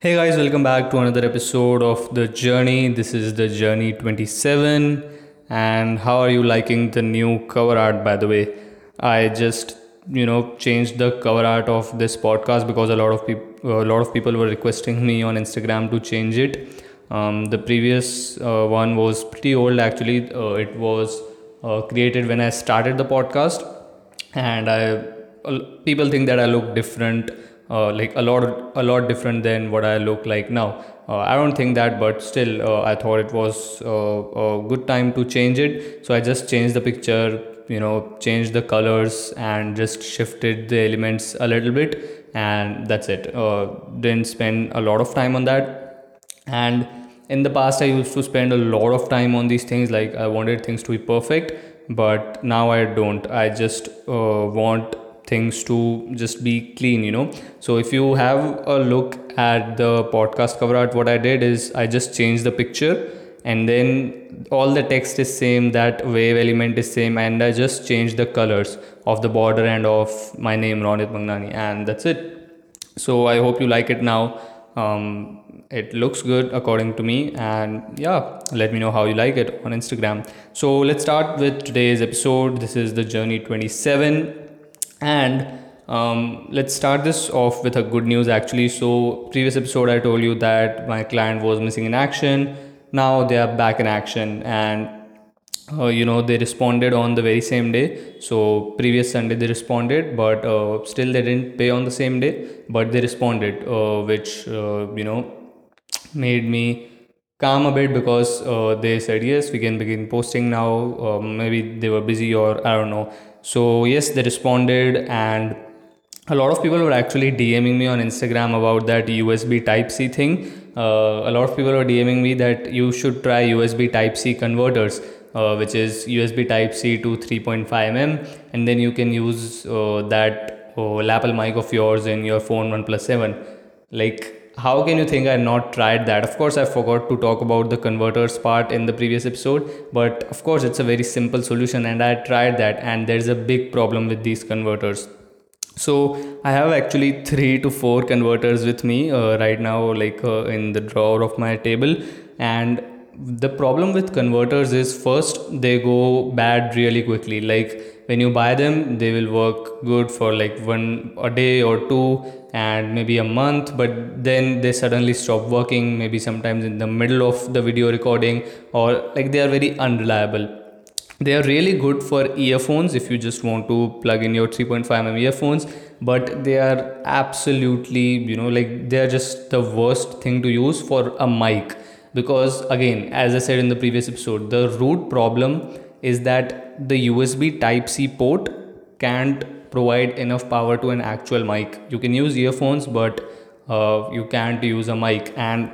Hey guys, welcome back to another episode of The Journey. This is The Journey 27. And how are you liking the new cover art, by the way? I just, you know, changed the cover art of this podcast because a lot of people, a lot of people were requesting me on Instagram to change it. Um, the previous uh, one was pretty old actually. Uh, it was uh, created when I started the podcast, and I people think that I look different uh, like a lot a lot different than what I look like now. Uh, I don't think that, but still, uh, I thought it was uh, a good time to change it. So I just changed the picture, you know, changed the colors and just shifted the elements a little bit, and that's it. Uh, didn't spend a lot of time on that, and in the past, I used to spend a lot of time on these things. Like I wanted things to be perfect, but now I don't. I just uh, want things to just be clean you know. So if you have a look at the podcast cover art what i did is i just changed the picture and then all the text is same that wave element is same and i just changed the colors of the border and of my name ronit mangnani and that's it. So i hope you like it now. Um, it looks good according to me and yeah let me know how you like it on instagram. So let's start with today's episode. This is the journey 27 and um, let's start this off with a good news actually. So, previous episode, I told you that my client was missing in action. Now they are back in action, and uh, you know they responded on the very same day. So, previous Sunday they responded, but uh, still they didn't pay on the same day, but they responded, uh, which uh, you know made me calm a bit because uh, they said yes we can begin posting now uh, maybe they were busy or i don't know so yes they responded and a lot of people were actually dming me on instagram about that usb type c thing. Uh, a lot of people were dming me that you should try usb type c converters uh, which is usb type c to 3.5 mm and then you can use uh, that uh, lapel mic of yours in your phone oneplus 7 like how can you think I not tried that? Of course, I forgot to talk about the converters part in the previous episode, but of course, it's a very simple solution, and I tried that, and there's a big problem with these converters. So I have actually three to four converters with me uh, right now, like uh, in the drawer of my table, and the problem with converters is first they go bad really quickly like when you buy them they will work good for like one a day or two and maybe a month but then they suddenly stop working maybe sometimes in the middle of the video recording or like they are very unreliable. They are really good for earphones if you just want to plug in your 3.5 mm earphones but they are absolutely you know like they are just the worst thing to use for a mic. Because again as i said in the previous episode the root problem is that the usb type c port can't provide enough power to an actual mic. You can use earphones but uh, you can't use a mic. And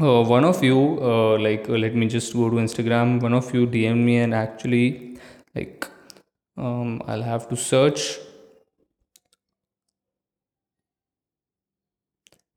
uh, one of you uh, like uh, let me just go to instagram. One of you dm me and actually like um, i'll have to search.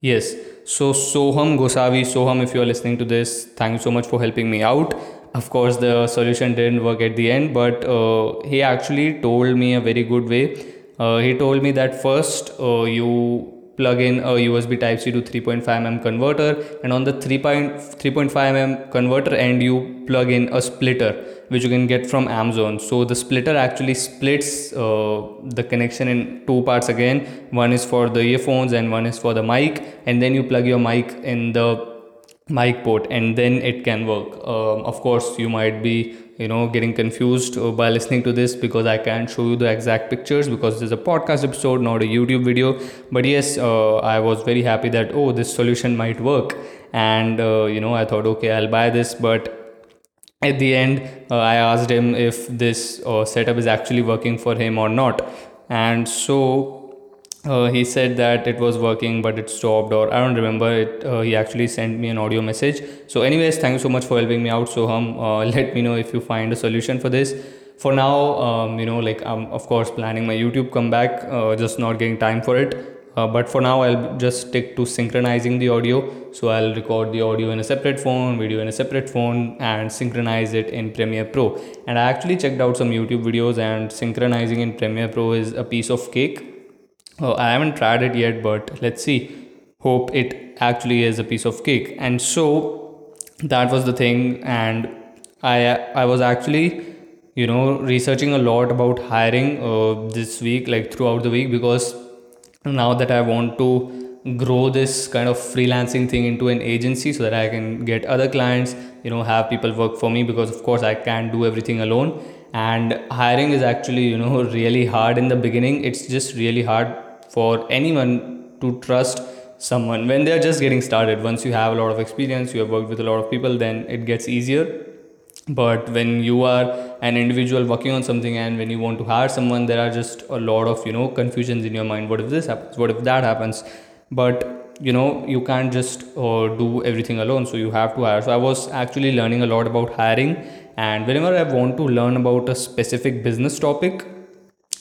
Yes. So soham gosavi soham if you are listening to this thank you so much for helping me out of course the solution didn't work at the end but uh, he actually told me a very good way. Uh, he told me that first uh, you plug in a usb type c to 3.5 mm converter and on the 3.3.5 mm converter end you plug in a splitter which you can get from amazon. So the splitter actually splits uh, the connection in two parts again. One is for the earphones and one is for the mic and then you plug your mic in the mic port and then it can work. Um, of course you might be you know getting confused uh, by listening to this because i can't show you the exact pictures because this is a podcast episode not a youtube video. But yes uh, i was very happy that oh this solution might work. And uh, you know i thought okay i'll buy this. But at the end uh, i asked him if this uh, setup is actually working for him or not. And so uh, he said that it was working but it stopped or i don't remember it. Uh, he actually sent me an audio message. So anyways thank you so much for helping me out soham. Uh, let me know if you find a solution for this. For now um, you know like i'm of course planning my youtube comeback uh, just not getting time for it. Uh, but for now i'll just stick to synchronizing the audio. So i'll record the audio in a separate phone video in a separate phone and synchronize it in premiere pro. And i actually checked out some youtube videos and synchronizing in premiere pro is a piece of cake Oh, I haven't tried it yet, but let's see. hope it actually is a piece of cake. And so that was the thing and i i was actually you know researching a lot about hiring uh, this week like throughout the week because now that i want to grow this kind of freelancing thing into an agency so that i can get other clients you know have people work for me because of course i can't do everything alone. And hiring is actually you know really hard in the beginning. It's just really hard for anyone to trust someone. When they're just getting started once you have a lot of experience you have worked with a lot of people then it gets easier. But when you are an individual working on something and when you want to hire someone there are just a lot of you know confusions in your mind. What if this happens? What if that happens? But you know you can't just uh, do everything alone so you have to hire. So i was actually learning a lot about hiring and whenever i want to learn about a specific business topic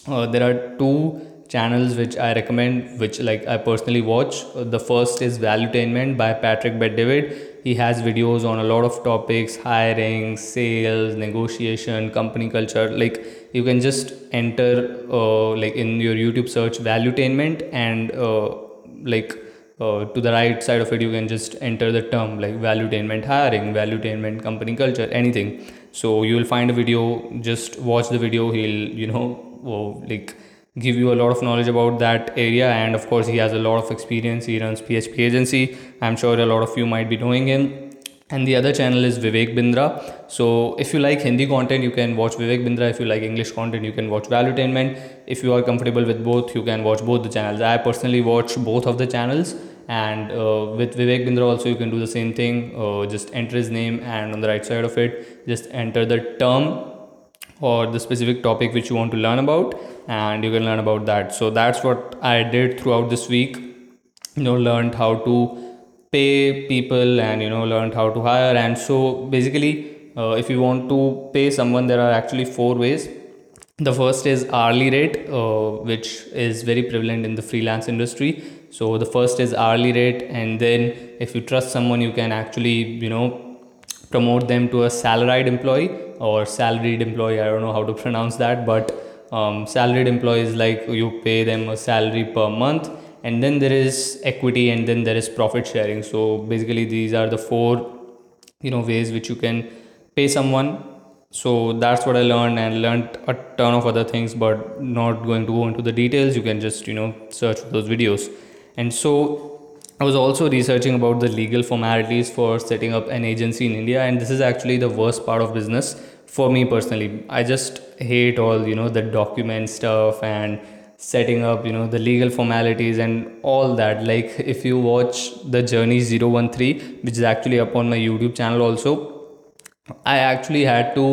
uh, there are two channels which I recommend, which like I personally watch. The first is Valuetainment by Patrick Bet-David. He has videos on a lot of topics: hiring, sales, negotiation, company culture. Like you can just enter uh, like in your YouTube search Valuetainment and uh, like uh, to the right side of it you can just enter the term like valuetainment hiring valuetainment company culture anything so you will find a video just watch the video he'll you know oh, like give you a lot of knowledge about that area. And of course he has a lot of experience. He runs php agency. I'm sure a lot of you might be knowing him. And the other channel is vivek bindra. So if you like hindi content you can watch vivek bindra. If you like english content you can watch valuetainment. If you are comfortable with both you can watch both the channels. I personally watch both of the channels. And uh, with vivek bindra also you can do the same thing. Uh, just enter his name and on the right side of it just enter the term or the specific topic which you want to learn about and you can learn about that. So that's what i did throughout this week. You know learned how to pay people and you know learned how to hire. And so basically uh, if you want to pay someone there are actually four ways. The first is hourly rate uh, which is very prevalent in the freelance industry. So the first is hourly rate and then if you trust someone you can actually you know promote them to a salaried employee or salaried employee i don't know how to pronounce that but um, salaried employees like you pay them a salary per month and then there is equity and then there is profit sharing. So basically these are the four you know ways which you can pay someone. So that's what i learned and learned a ton of other things but not going to go into the details. You can just you know search those videos. And so I was also researching about the legal formalities for setting up an agency in India, and this is actually the worst part of business for me personally. I just hate all you know the document stuff and setting up you know the legal formalities and all that. Like if you watch the Journey 013, which is actually up on my YouTube channel also, I actually had to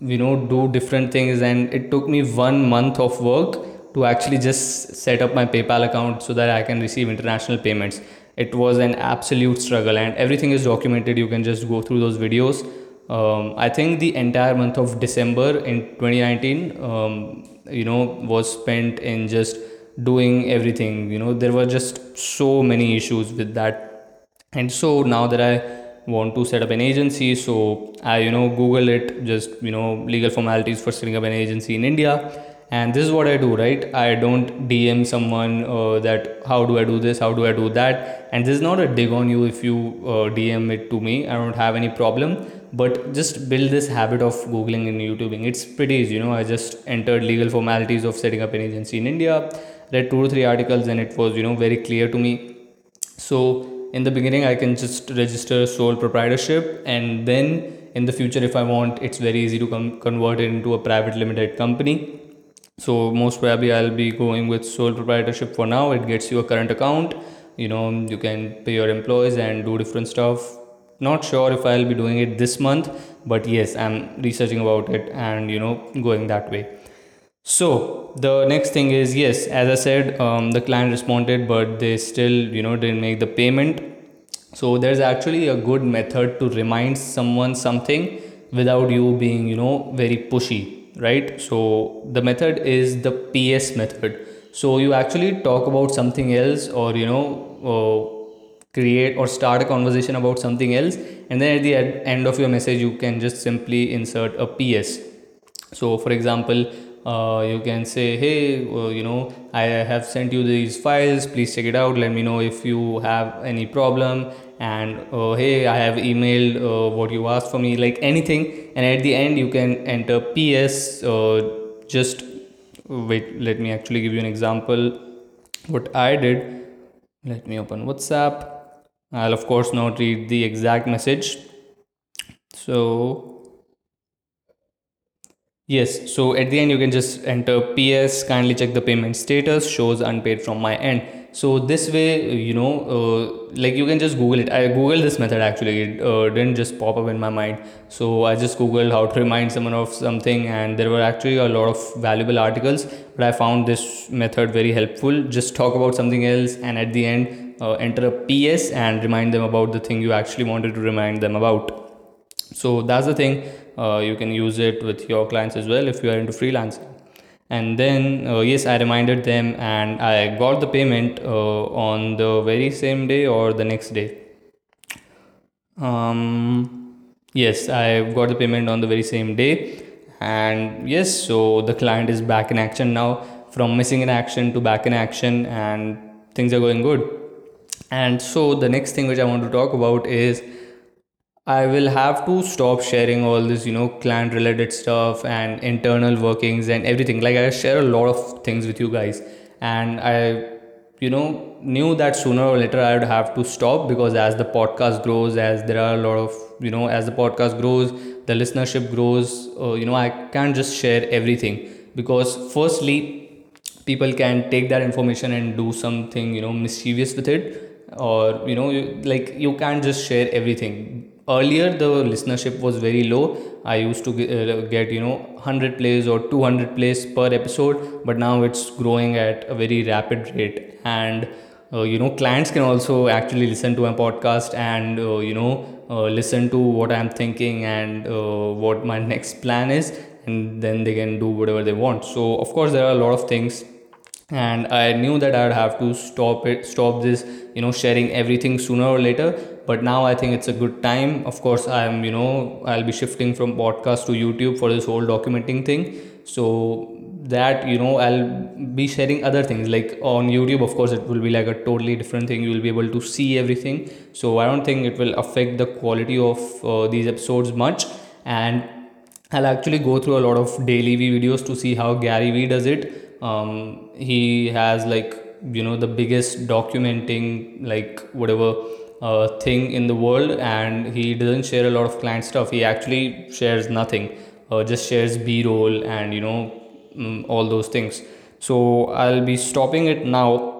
you know do different things, and it took me one month of work to actually just set up my PayPal account so that I can receive international payments. It was an absolute struggle, and everything is documented. You can just go through those videos. Um, I think the entire month of December in 2019, um, you know, was spent in just doing everything. You know, there were just so many issues with that, and so now that I want to set up an agency so i you know google it just you know legal formalities for setting up an agency in india and this is what i do right? I don't dm someone uh, that how do i do this how do i do that. And this is not a dig on you if you uh, dm it to me. I don't have any problem. But just build this habit of googling and youtubing. It's pretty easy you know. I just entered legal formalities of setting up an agency in india read two or three articles and it was you know very clear to me. So in the beginning i can just register sole proprietorship and then in the future if i want it's very easy to com- convert it into a private limited company so most probably i'll be going with sole proprietorship for now. It gets you a current account. You know you can pay your employees and do different stuff. Not sure if i'll be doing it this month but yes i'm researching about it and you know going that way. So the next thing is yes as i said um, the client responded but they still you know didn't make the payment. So there's actually a good method to remind someone something without you being you know very pushy right? So the method is the ps method. So you actually talk about something else or you know uh, create or start a conversation about something else and then at the end of your message you can just simply insert a ps so for example uh, you can say hey uh, you know i have sent you these files. Please check it out. Let me know if you have any problem and uh, hey i have emailed uh, what you asked for me like anything. And at the end you can enter ps uh, just wait let me actually give you an example. What i did let me open whatsapp. I'll of course not read the exact message. So Yes, so at the end you can just enter PS, kindly check the payment status, shows unpaid from my end. So this way, you know, uh, like you can just Google it. I Googled this method actually, it uh, didn't just pop up in my mind. So I just Googled how to remind someone of something, and there were actually a lot of valuable articles. But I found this method very helpful. Just talk about something else, and at the end, uh, enter a PS and remind them about the thing you actually wanted to remind them about. So that's the thing uh, you can use it with your clients as well if you are into freelancing and then uh, yes i reminded them and i got the payment uh, on the very same day or the next day. Um, yes i got the payment on the very same day. And yes so the client is back in action now. From missing in action to back in action and things are going good. And so the next thing which i want to talk about is I will have to stop sharing all this, you know, client related stuff and internal workings and everything. Like I share a lot of things with you guys, and I, you know, knew that sooner or later I would have to stop because as the podcast grows, as there are a lot of, you know, as the podcast grows, the listenership grows. Uh, you know, I can't just share everything because firstly, people can take that information and do something, you know, mischievous with it, or you know, you, like you can't just share everything earlier the listenership was very low. I used to get, uh, you know 100 plays or 200 plays per episode but now it's growing at a very rapid rate. And uh, you know clients can also actually listen to my podcast and uh, you know uh, listen to what i'm thinking and uh, what my next plan is and then they can do whatever they want. So of course there are a lot of things and i knew that i would have to stop it stop this you know sharing everything sooner or later but now i think it's a good time. Of course i'm you know i'll be shifting from podcast to youtube for this whole documenting thing. So that you know i'll be sharing other things. Like on youtube of course it will be like a totally different thing. You will be able to see everything. So i don't think it will affect the quality of uh, these episodes much. And i'll actually go through a lot of DailyVee videos to see how gary vee does it. Um, he has like you know the biggest documenting like whatever uh, thing in the world and he doesn't share a lot of client stuff. He actually shares nothing uh, just shares b-roll and you know um, all those things. So i'll be stopping it now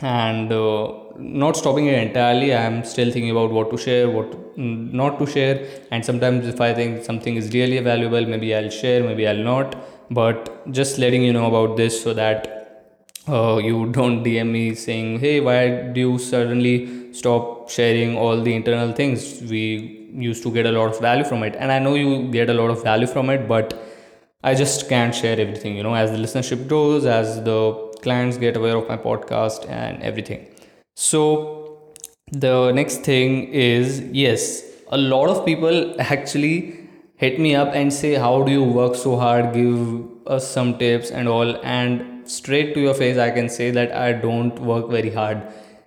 and uh, not stopping it entirely. I'm still thinking about what to share what mm, not to share. And sometimes if i think something is really valuable maybe i'll share maybe i'll not. But just letting you know about this so that uh, you don't DM me saying, hey, why do you suddenly stop sharing all the internal things? We used to get a lot of value from it. And I know you get a lot of value from it, but I just can't share everything, you know, as the listenership grows, as the clients get aware of my podcast and everything. So, the next thing is yes, a lot of people actually hit me up and say how do you work so hard give us some tips and all and straight to your face i can say that i don't work very hard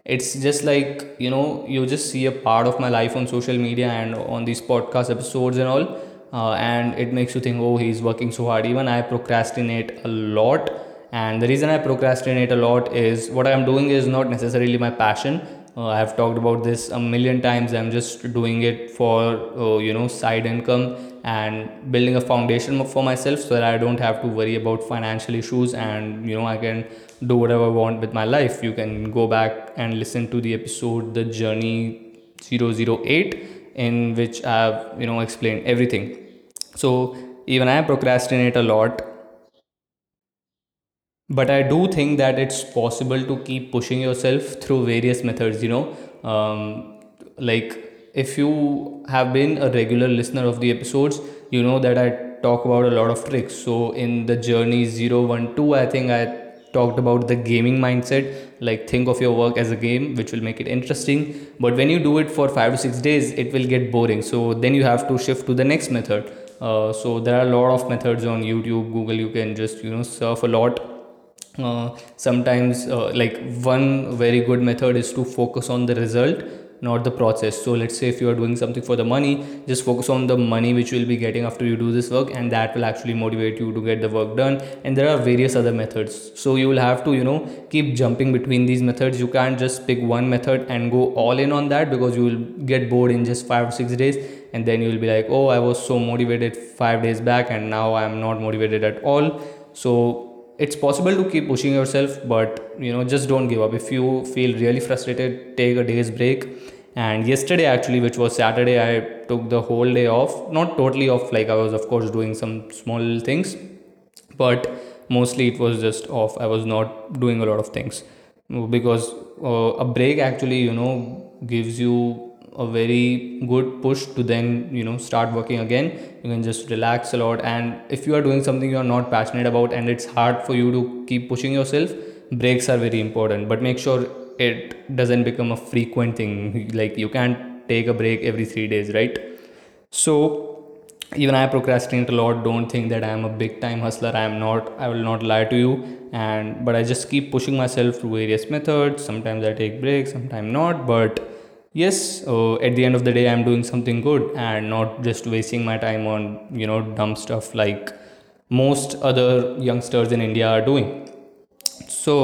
it's just like you know you just see a part of my life on social media and on these podcast episodes and all uh, and it makes you think oh he's working so hard. Even i procrastinate a lot. And the reason i procrastinate a lot is what i'm doing is not necessarily my passion. Uh, i have talked about this a million times. I'm just doing it for uh, you know side income and building a foundation for myself so that I don't have to worry about financial issues and you know I can do whatever I want with my life. You can go back and listen to the episode The Journey 008 in which I have you know explained everything. So even I procrastinate a lot but I do think that it's possible to keep pushing yourself through various methods you know um, like if you have been a regular listener of the episodes, you know that I talk about a lot of tricks. So in the journey 012, I think I talked about the gaming mindset like think of your work as a game which will make it interesting. But when you do it for 5 to 6 days it will get boring. So then you have to shift to the next method. Uh, so there are a lot of methods on youtube google. You can just you know surf a lot. Uh, sometimes uh, like one very good method is to focus on the result not the process. So let's say if you are doing something for the money just focus on the money which you will be getting after you do this work and that will actually motivate you to get the work done. And there are various other methods. So you will have to you know keep jumping between these methods. You can't just pick one method and go all in on that because you will get bored in just 5 or 6 days. And then you will be like oh i was so motivated 5 days back and now i am not motivated at all. So it's possible to keep pushing yourself but you know just don't give up. If you feel really frustrated take a day's break. And yesterday actually which was saturday i took the whole day off. Not totally off like i was of course doing some small things but mostly it was just off. I was not doing a lot of things. Because uh, a break actually you know gives you a very good push to then you know start working again. You can just relax a lot. And if you are doing something you are not passionate about and it's hard for you to keep pushing yourself breaks are very important. But make sure it doesn't become a frequent thing. Like you can't take a break every 3 days right? So even i procrastinate a lot. Don't think that i am a big time hustler. I am not. I will not lie to you. And but i just keep pushing myself through various methods. Sometimes i take breaks sometimes not. But yes uh, at the end of the day i'm doing something good and not just wasting my time on you know dumb stuff like most other youngsters in india are doing so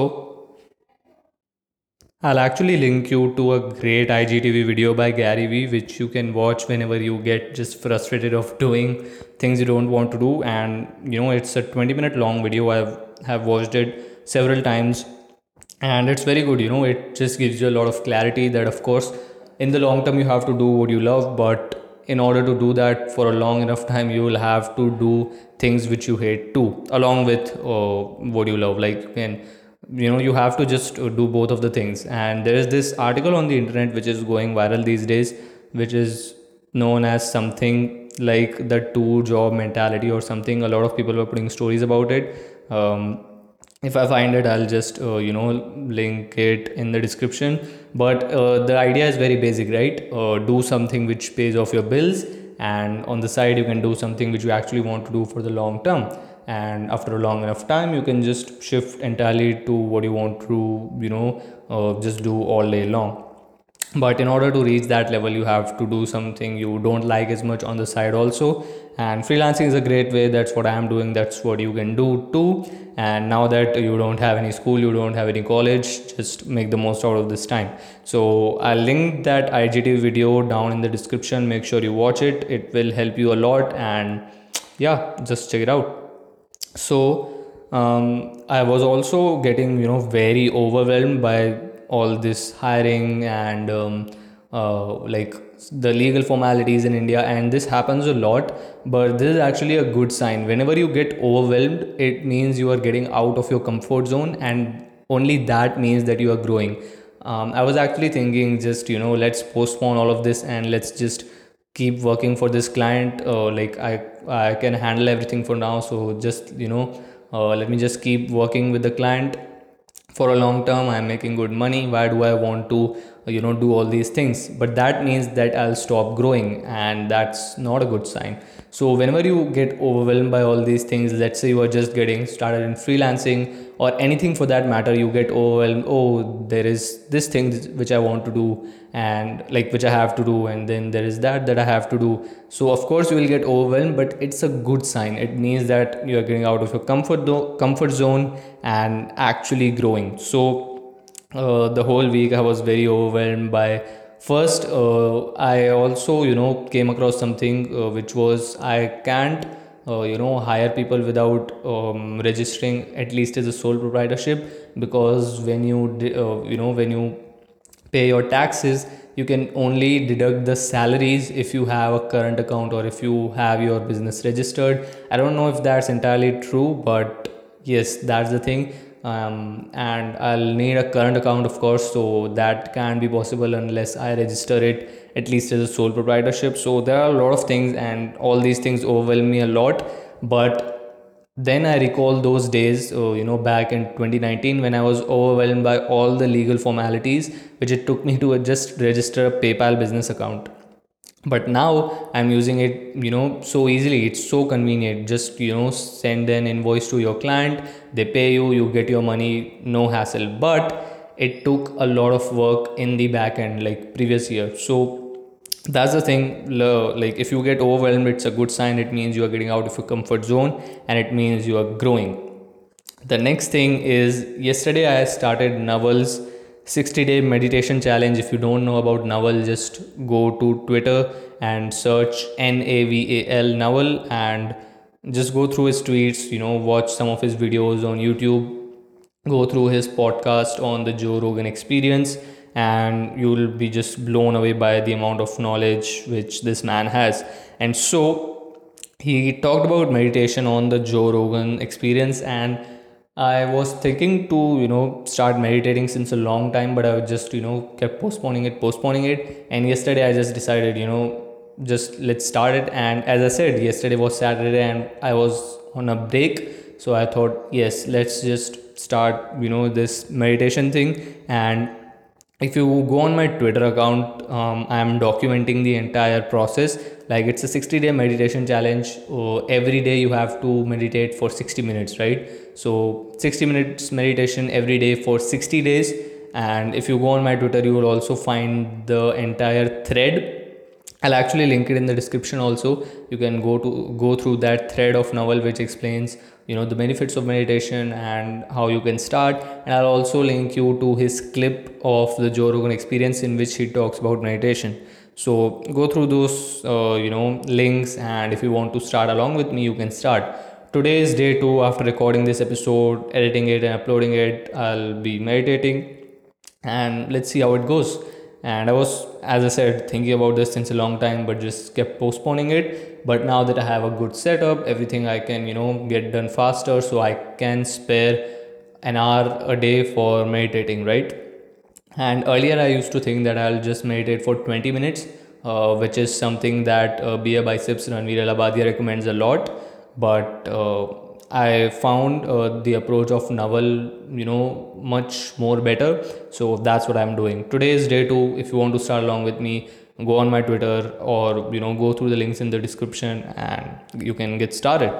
I'll actually link you to a great IGTV video by Gary Vee, which you can watch whenever you get just frustrated of doing things you don't want to do. And you know, it's a 20 minute long video. I've have watched it several times, and it's very good. You know, it just gives you a lot of clarity that, of course, in the long term you have to do what you love but in order to do that for a long enough time you will have to do things which you hate too along with uh, what you love. Like and you know you have to just uh, do both of the things. And there is this article on the internet which is going viral these days which is known as something like the two job mentality or something. A lot of people were putting stories about it. Um, if i find it i'll just uh, you know link it in the description. But uh, the idea is very basic right? Uh, do something which pays off your bills and on the side you can do something which you actually want to do for the long term. And after a long enough time you can just shift entirely to what you want to you know uh, just do all day long. But in order to reach that level you have to do something you don't like as much on the side also and freelancing is a great way. That's what i am doing. That's what you can do too. And now that you don't have any school you don't have any college just make the most out of this time. So i'll link that igtv video down in the description. Make sure you watch it. It will help you a lot. And yeah just check it out. So um, i was also getting you know very overwhelmed by all this hiring and um, uh, like the legal formalities in India, and this happens a lot. But this is actually a good sign. Whenever you get overwhelmed, it means you are getting out of your comfort zone, and only that means that you are growing. Um, I was actually thinking, just you know, let's postpone all of this and let's just keep working for this client. Uh, like I, I can handle everything for now. So just you know, uh, let me just keep working with the client for a long term i'm making good money why do i want to you know do all these things. But that means that i'll stop growing and that's not a good sign. So whenever you get overwhelmed by all these things let's say you are just getting started in freelancing or anything for that matter you get overwhelmed oh there is this thing which i want to do and like which i have to do and then there is that that i have to do. So of course you will get overwhelmed but it's a good sign. It means that you are getting out of your comfort comfort zone and actually growing. So uh, the whole week i was very overwhelmed by first uh, i also you know came across something uh, which was i can't uh, you know hire people without um, registering at least as a sole proprietorship because when you uh, you know when you pay your taxes you can only deduct the salaries if you have a current account or if you have your business registered. I don't know if that's entirely true but yes that's the thing um, and I'll need a current account of course so that can be possible unless I register it at least as a sole proprietorship. So there are a lot of things and all these things overwhelm me a lot. But then I recall those days uh, you know back in 2019 when I was overwhelmed by all the legal formalities which it took me to just register a PayPal business account but now i'm using it you know so easily. It's so convenient. Just you know send an invoice to your client. They pay you. You get your money. No hassle. But it took a lot of work in the back end like previous year. So that's the thing. Like if you get overwhelmed it's a good sign. It means you are getting out of your comfort zone and it means you are growing. The next thing is yesterday i started Naval's 60 day meditation challenge. If you don't know about Naval just go to twitter and search n-a-v-a-l Naval and just go through his tweets you know watch some of his videos on youtube go through his podcast on the joe rogan experience and you will be just blown away by the amount of knowledge which this man has. And so he talked about meditation on the joe rogan experience and I was thinking to, you know, start meditating since a long time, but I just, you know, kept postponing it, postponing it. And yesterday I just decided, you know, just let's start it. And as I said, yesterday was Saturday and I was on a break. So I thought, yes, let's just start, you know, this meditation thing. And if you go on my Twitter account, um, I'm documenting the entire process. Like it's a 60 day meditation challenge. Uh, every day you have to meditate for 60 minutes, right? So 60 minutes meditation every day for 60 days. And if you go on my Twitter, you will also find the entire thread. I'll actually link it in the description also. You can go to go through that thread of Naval which explains you know the benefits of meditation and how you can start. And i'll also link you to his clip of the joe rogan experience in which he talks about meditation. So go through those uh, you know links and if you want to start along with me you can start. Today is day two after recording this episode editing it and uploading it. I'll be meditating and let's see how it goes and i was as i said thinking about this since a long time but just kept postponing it. But now that i have a good setup everything i can you know get done faster so i can spare an hour a day for meditating right? And earlier i used to think that i'll just meditate for 20 minutes uh, which is something that uh, Beer Biceps Ranveer Allahbadia recommends a lot. But uh, I found uh, the approach of Naval, you know, much more better. So that's what I'm doing. Today is day two. If you want to start along with me, go on my Twitter or you know go through the links in the description and you can get started.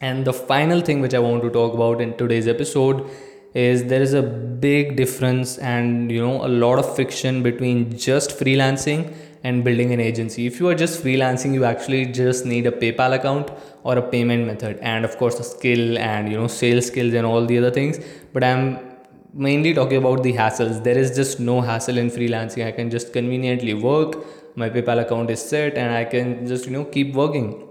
And the final thing which I want to talk about in today's episode is there is a big difference and you know a lot of friction between just freelancing and building an agency. If you are just freelancing, you actually just need a PayPal account or a payment method, and of course, a skill and you know, sales skills and all the other things. But I'm mainly talking about the hassles. There is just no hassle in freelancing. I can just conveniently work. My PayPal account is set, and I can just you know keep working.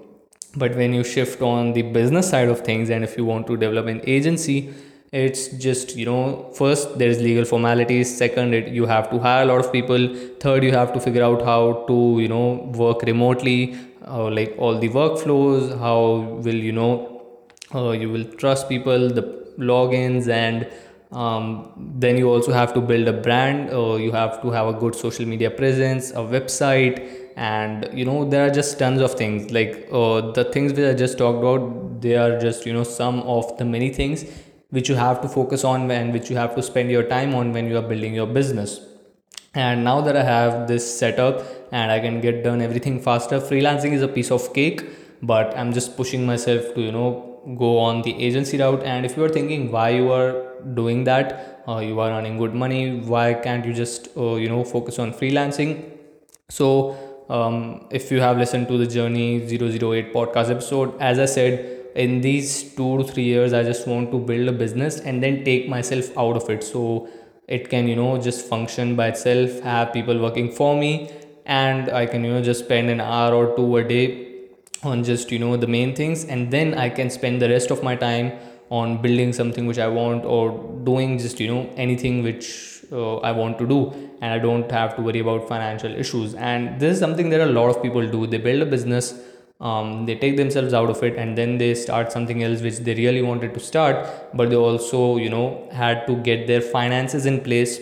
But when you shift on the business side of things, and if you want to develop an agency, it's just you know first there's legal formalities. Second it, you have to hire a lot of people. Third you have to figure out how to you know work remotely uh, like all the workflows how will you know uh, you will trust people the logins and um, then you also have to build a brand. Uh, you have to have a good social media presence a website and you know there are just tons of things. Like uh, the things which i just talked about they are just you know some of the many things which you have to focus on and which you have to spend your time on when you are building your business. And now that i have this setup and i can get done everything faster freelancing is a piece of cake but i'm just pushing myself to you know go on the agency route. And if you are thinking why you are doing that uh, you are earning good money why can't you just uh, you know focus on freelancing? So um, if you have listened to the journey 008 podcast episode as i said in these two to three years i just want to build a business and then take myself out of it. So it can you know just function by itself have people working for me and i can you know just spend an hour or two a day on just you know the main things and then i can spend the rest of my time on building something which i want or doing just you know anything which uh, i want to do and i don't have to worry about financial issues. And this is something that a lot of people do. They build a business um, they take themselves out of it and then they start something else which they really wanted to start but they also you know had to get their finances in place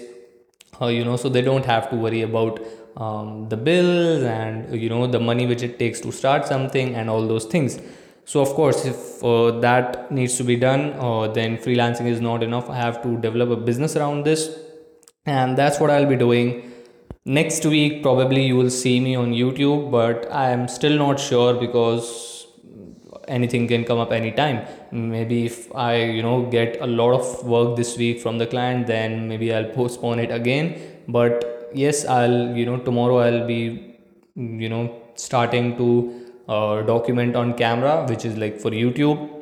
uh, you know so they don't have to worry about um, the bills and you know the money which it takes to start something and all those things. So of course if uh, that needs to be done uh, then freelancing is not enough. I have to develop a business around this and that's what i'll be doing next week probably you will see me on youtube but i am still not sure because anything can come up anytime. Maybe if i you know get a lot of work this week from the client then maybe i'll postpone it again. But yes i'll you know tomorrow i'll be you know starting to uh, document on camera which is like for youtube.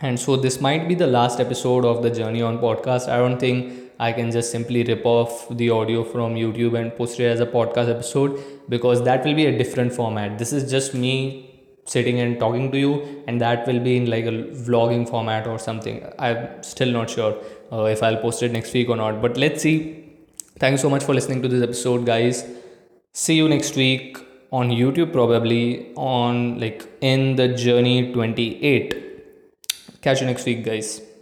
And so this might be the last episode of the journey on podcast. I don't think I can just simply rip off the audio from YouTube and post it as a podcast episode because that will be a different format. This is just me sitting and talking to you, and that will be in like a vlogging format or something. I'm still not sure uh, if I'll post it next week or not, but let's see. Thanks so much for listening to this episode, guys. See you next week on YouTube, probably on like in the journey 28. Catch you next week, guys.